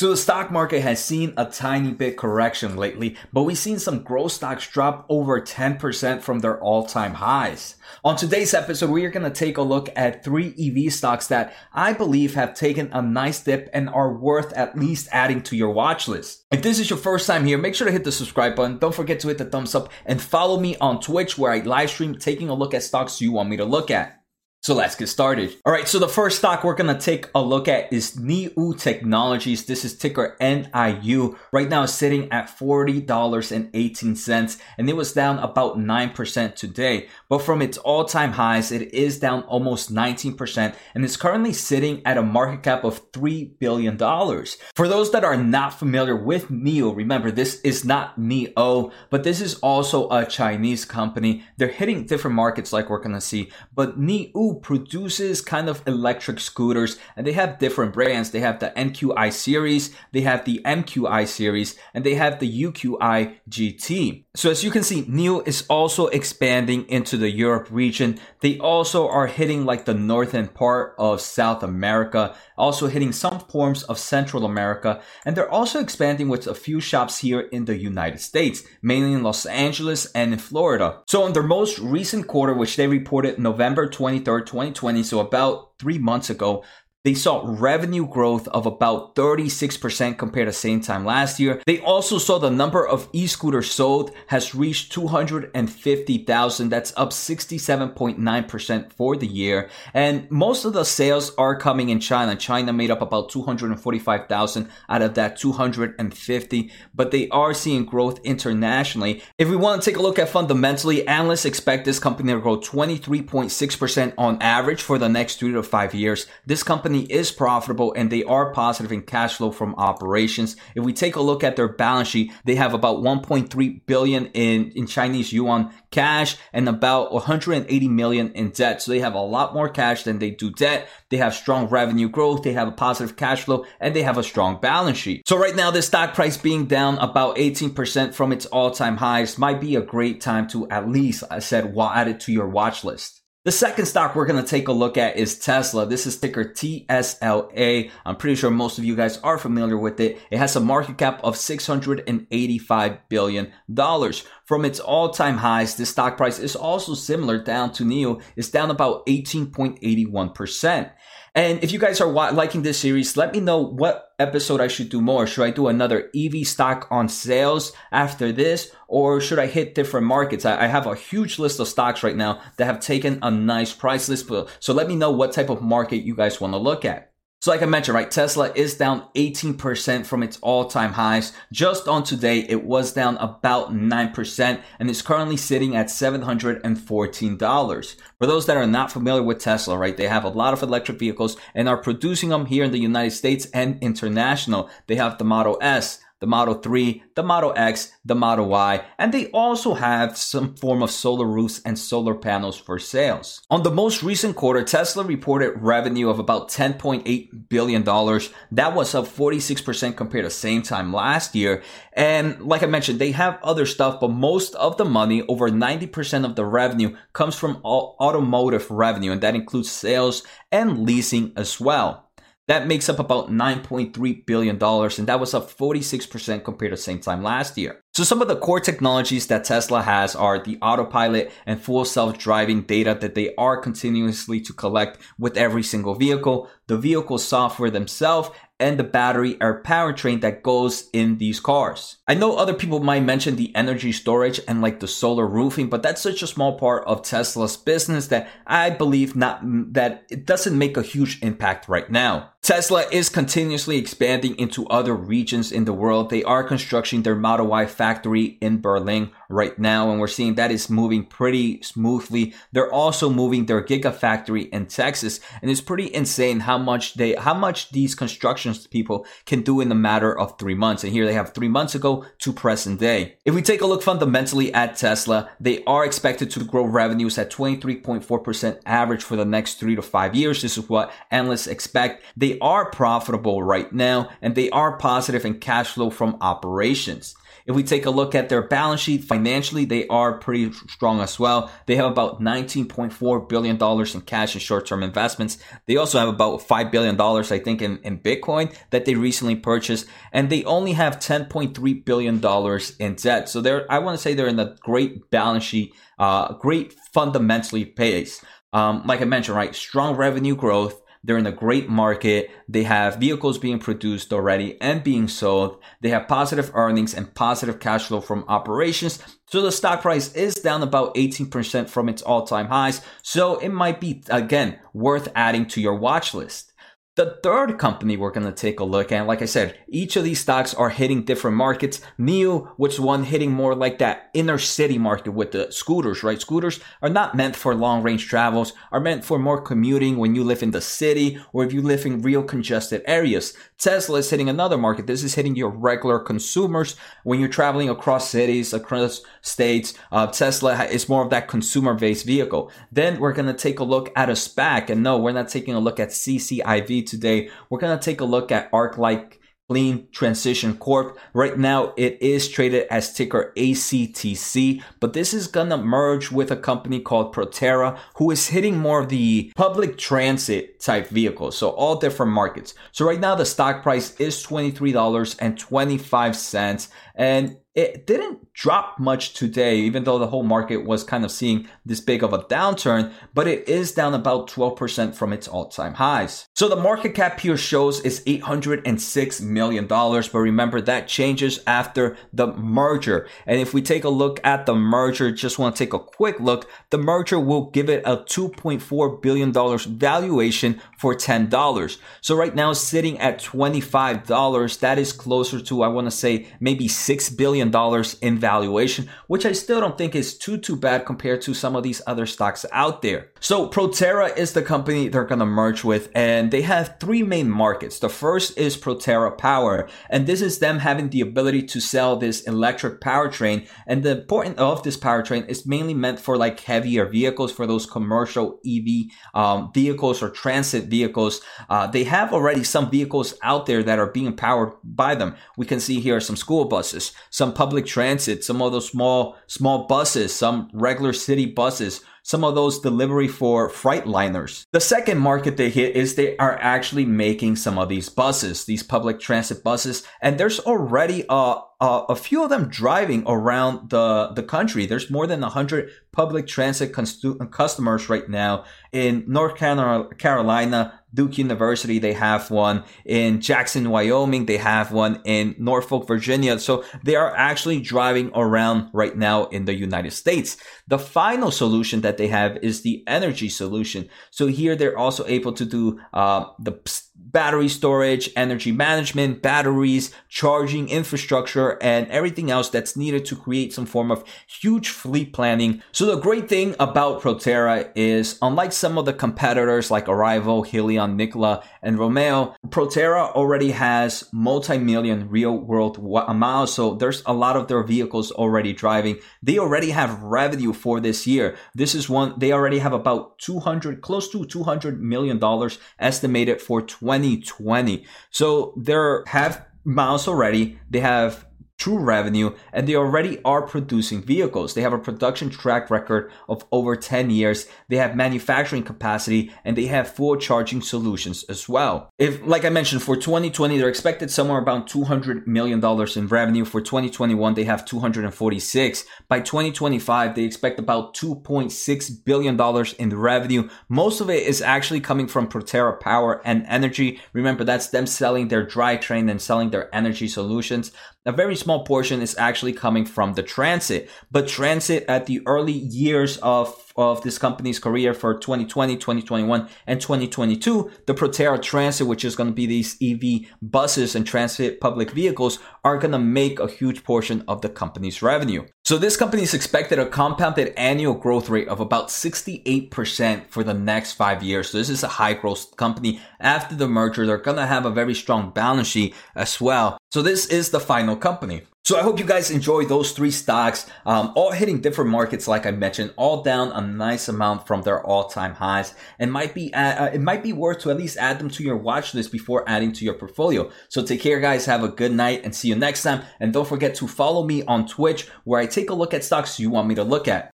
So the stock market has seen a tiny bit correction lately, but we've seen some growth stocks drop over 10% from their all-time highs. On today's episode, we are going to take a look at three EV stocks that I believe have taken a nice dip and are worth at least adding to your watch list. If this is your first time here, make sure to hit the subscribe button. Don't forget to hit the thumbs up and follow me on Twitch where I live stream taking a look at stocks you want me to look at. So let's get started. All right, so the first stock we're gonna take a look at is NIU Technologies. This is ticker NIU. Right now it's sitting at $40.18 and it was down about 9% today. But from its all-time highs, it is down almost 19% and it's currently sitting at a market cap of $3 billion. For those that are not familiar with NIU, remember this is not NIO, but this is also a Chinese company. They're hitting different markets like we're gonna see, but NIU produces kind of electric scooters and they have different brands. They have the NQi series, they have the MQi series, and they have the UQi GT. So as you can see, NIU is also expanding into the Europe region. They also are hitting like the northern part of South America, also hitting some forms of Central America, and they're also expanding with a few shops here in the United States, mainly in Los Angeles and in Florida. So in their most recent quarter, which they reported November 23rd, 2020, so about three months ago, they saw revenue growth of about 36% compared to same time last year. They also saw the number of e-scooters sold has reached 250,000. That's up 67.9% for the year. And most of the sales are coming in China. China made up about 245,000 out of that 250, but they are seeing growth internationally. If we want to take a look at fundamentally, analysts expect this company to grow 23.6% on average for the next three to five years. This company company is profitable and they are positive in cash flow from operations. If we take a look at their balance sheet, they have about 1.3 billion in, in Chinese yuan cash and about 180 million in debt. So they have a lot more cash than they do debt. They have strong revenue growth. They have a positive cash flow and they have a strong balance sheet. So right now, the stock price being down about 18% from its all time highs might be a great time to at least, I said, add it to your watch list. The second stock we're going to take a look at is Tesla. This is ticker TSLA. I'm pretty sure most of you guys are familiar with it. It has a market cap of $685 billion. From its all-time highs, the stock price is also similar down to NIO. It's down about 18.81%. And if you guys are liking this series, let me know what episode I should do more. Should I do another EV stock on sales after this, or should I hit different markets? I, have a huge list of stocks right now that have taken a nice price list. So let me know what type of market you guys want to look at. So like I mentioned, right, Tesla is down 18% from its all-time highs. Just on today, it was down about 9% and is currently sitting at $714. For those that are not familiar with Tesla, right, they have a lot of electric vehicles and are producing them here in the United States and international. They have the Model S, the Model 3, the Model X, the Model Y, and they also have some form of solar roofs and solar panels for sales. On the most recent quarter, Tesla reported revenue of about $10.8 billion. That was up 46% compared to same time last year. And like I mentioned, they have other stuff, but most of the money, over 90% of the revenue comes from automotive revenue, and that includes sales and leasing as well. That makes up about $9.3 billion, and that was up 46% compared to the same time last year. So some of the core technologies that Tesla has are the autopilot and full self-driving data that they are continuously to collect with every single vehicle, the vehicle software themselves, and the battery or powertrain that goes in these cars. I know other people might mention the energy storage and like the solar roofing, but that's such a small part of Tesla's business that I believe not that it doesn't make a huge impact right now. Tesla is continuously expanding into other regions in the world. They are constructing their Model Y factory in Berlin right now, and we're seeing that is moving pretty smoothly. They're also moving their Gigafactory in Texas, and it's pretty insane how much they, how much these constructions people can do in a matter of three months. And here they have three months ago to present day. If we take a look fundamentally at Tesla, they are expected to grow revenues at 23.4% average for the next three to five years. This is what analysts expect. They are profitable right now, and they are positive in cash flow from operations. If we take a look at their balance sheet financially, they are pretty strong as well. They have about $19.4 billion in cash and short term investments. They also have about $5 billion, I think, in, in Bitcoin that they recently purchased. And they only have $10.3 billion in debt. So they're, I want to say they're in a great balance sheet, uh, great fundamentally pace. Um, like I mentioned, right, strong revenue growth. They're in a great market. They have vehicles being produced already and being sold. They have positive earnings and positive cash flow from operations. So the stock price is down about 18% from its all time highs. So it might be, again, worth adding to your watch list. The third company we're going to take a look at, like I said, each of these stocks are hitting different markets. NIO, which one hitting more like that inner city market with the scooters, right? Scooters are not meant for long range travels, are meant for more commuting when you live in the city or if you live in real congested areas. Tesla is hitting another market. This is hitting your regular consumers when you're traveling across cities, across states. Uh, Tesla is more of that consumer based vehicle. Then we're going to take a look at a SPAC. And no, we're not taking a look at CCIV today. We're going to take a look at ArcLight Clean Transition Corp. Right now, it is traded as ticker ACTC, but this is gonna merge with a company called Proterra, who is hitting more of the public transit type vehicles. So all different markets. So right now, the stock price is $23.25 and it didn't drop much today, even though the whole market was kind of seeing this big of a downturn, but it is down about 12% from its all time highs. So the market cap here shows is $806 million, but remember that changes after the merger. And if we take a look at the merger, just want to take a quick look, the merger will give it a $2.4 billion valuation for $10. So right now sitting at $25, that is closer to, I want to say, maybe $6 billion in valuation, which I still don't think is too, too bad compared to some of these other stocks out there. So Proterra is the company they're going to merge with, and they have three main markets. The first is Proterra Power, and this is them having the ability to sell this electric powertrain. And the point of this powertrain is mainly meant for like heavier vehicles, for those commercial EV um, vehicles or transit vehicles. Uh, they have already some vehicles out there that are being powered by them. We can see here some school buses, some public transit, some of those small small buses, some regular city buses some of those delivery for Freightliners. The second market they hit is they are actually making some of these buses, these public transit buses, and there's already a, a, a few of them driving around the, the country. There's more than 100 public transit customers right now in North Carolina, Duke University, they have one. In Jackson, Wyoming, they have one. In Norfolk, Virginia. So they are actually driving around right now in the United States. The final solution that they have is the energy solution. So here they're also able to do uh, the battery storage, energy management, batteries, charging infrastructure, and everything else that's needed to create some form of huge fleet planning. So the great thing about Proterra is unlike some of the competitors like Arrival, Hyliion, Nikola, and Romeo, Proterra already has multi-million real world miles. So there's a lot of their vehicles already driving. They already have revenue for this year. This is one, they already have about 200, close to 200 million dollars estimated for 2020. So there have miles already. They have true revenue and they already are producing vehicles. They have a production track record of over 10 years. They have manufacturing capacity and they have full charging solutions as well. If, like I mentioned, for 2020, they're expected somewhere about $200 million in revenue. For 2021, they have 246. By 2025, they expect about $2.6 billion in revenue. Most of it is actually coming from Proterra Power and Energy. Remember, that's them selling their drivetrain and selling their energy solutions. A very small portion is actually coming from the transit, but transit at the early years of of this company's career for 2020, 2021, and 2022, the Proterra Transit, which is going to be these EV buses and transit public vehicles, are going to make a huge portion of the company's revenue. So this company is expected a compounded annual growth rate of about 68% for the next five years. So this is a high growth company. After the merger, they're going to have a very strong balance sheet as well. So this is the final company. So I hope you guys enjoy those three stocks, um, all hitting different markets, like I mentioned, all down a nice amount from their all-time highs, and might be uh, uh, it might be worth to at least add them to your watch list before adding to your portfolio. So take care, guys. Have a good night, and see you next time. And don't forget to follow me on Twitch, where I take a look at stocks you want me to look at.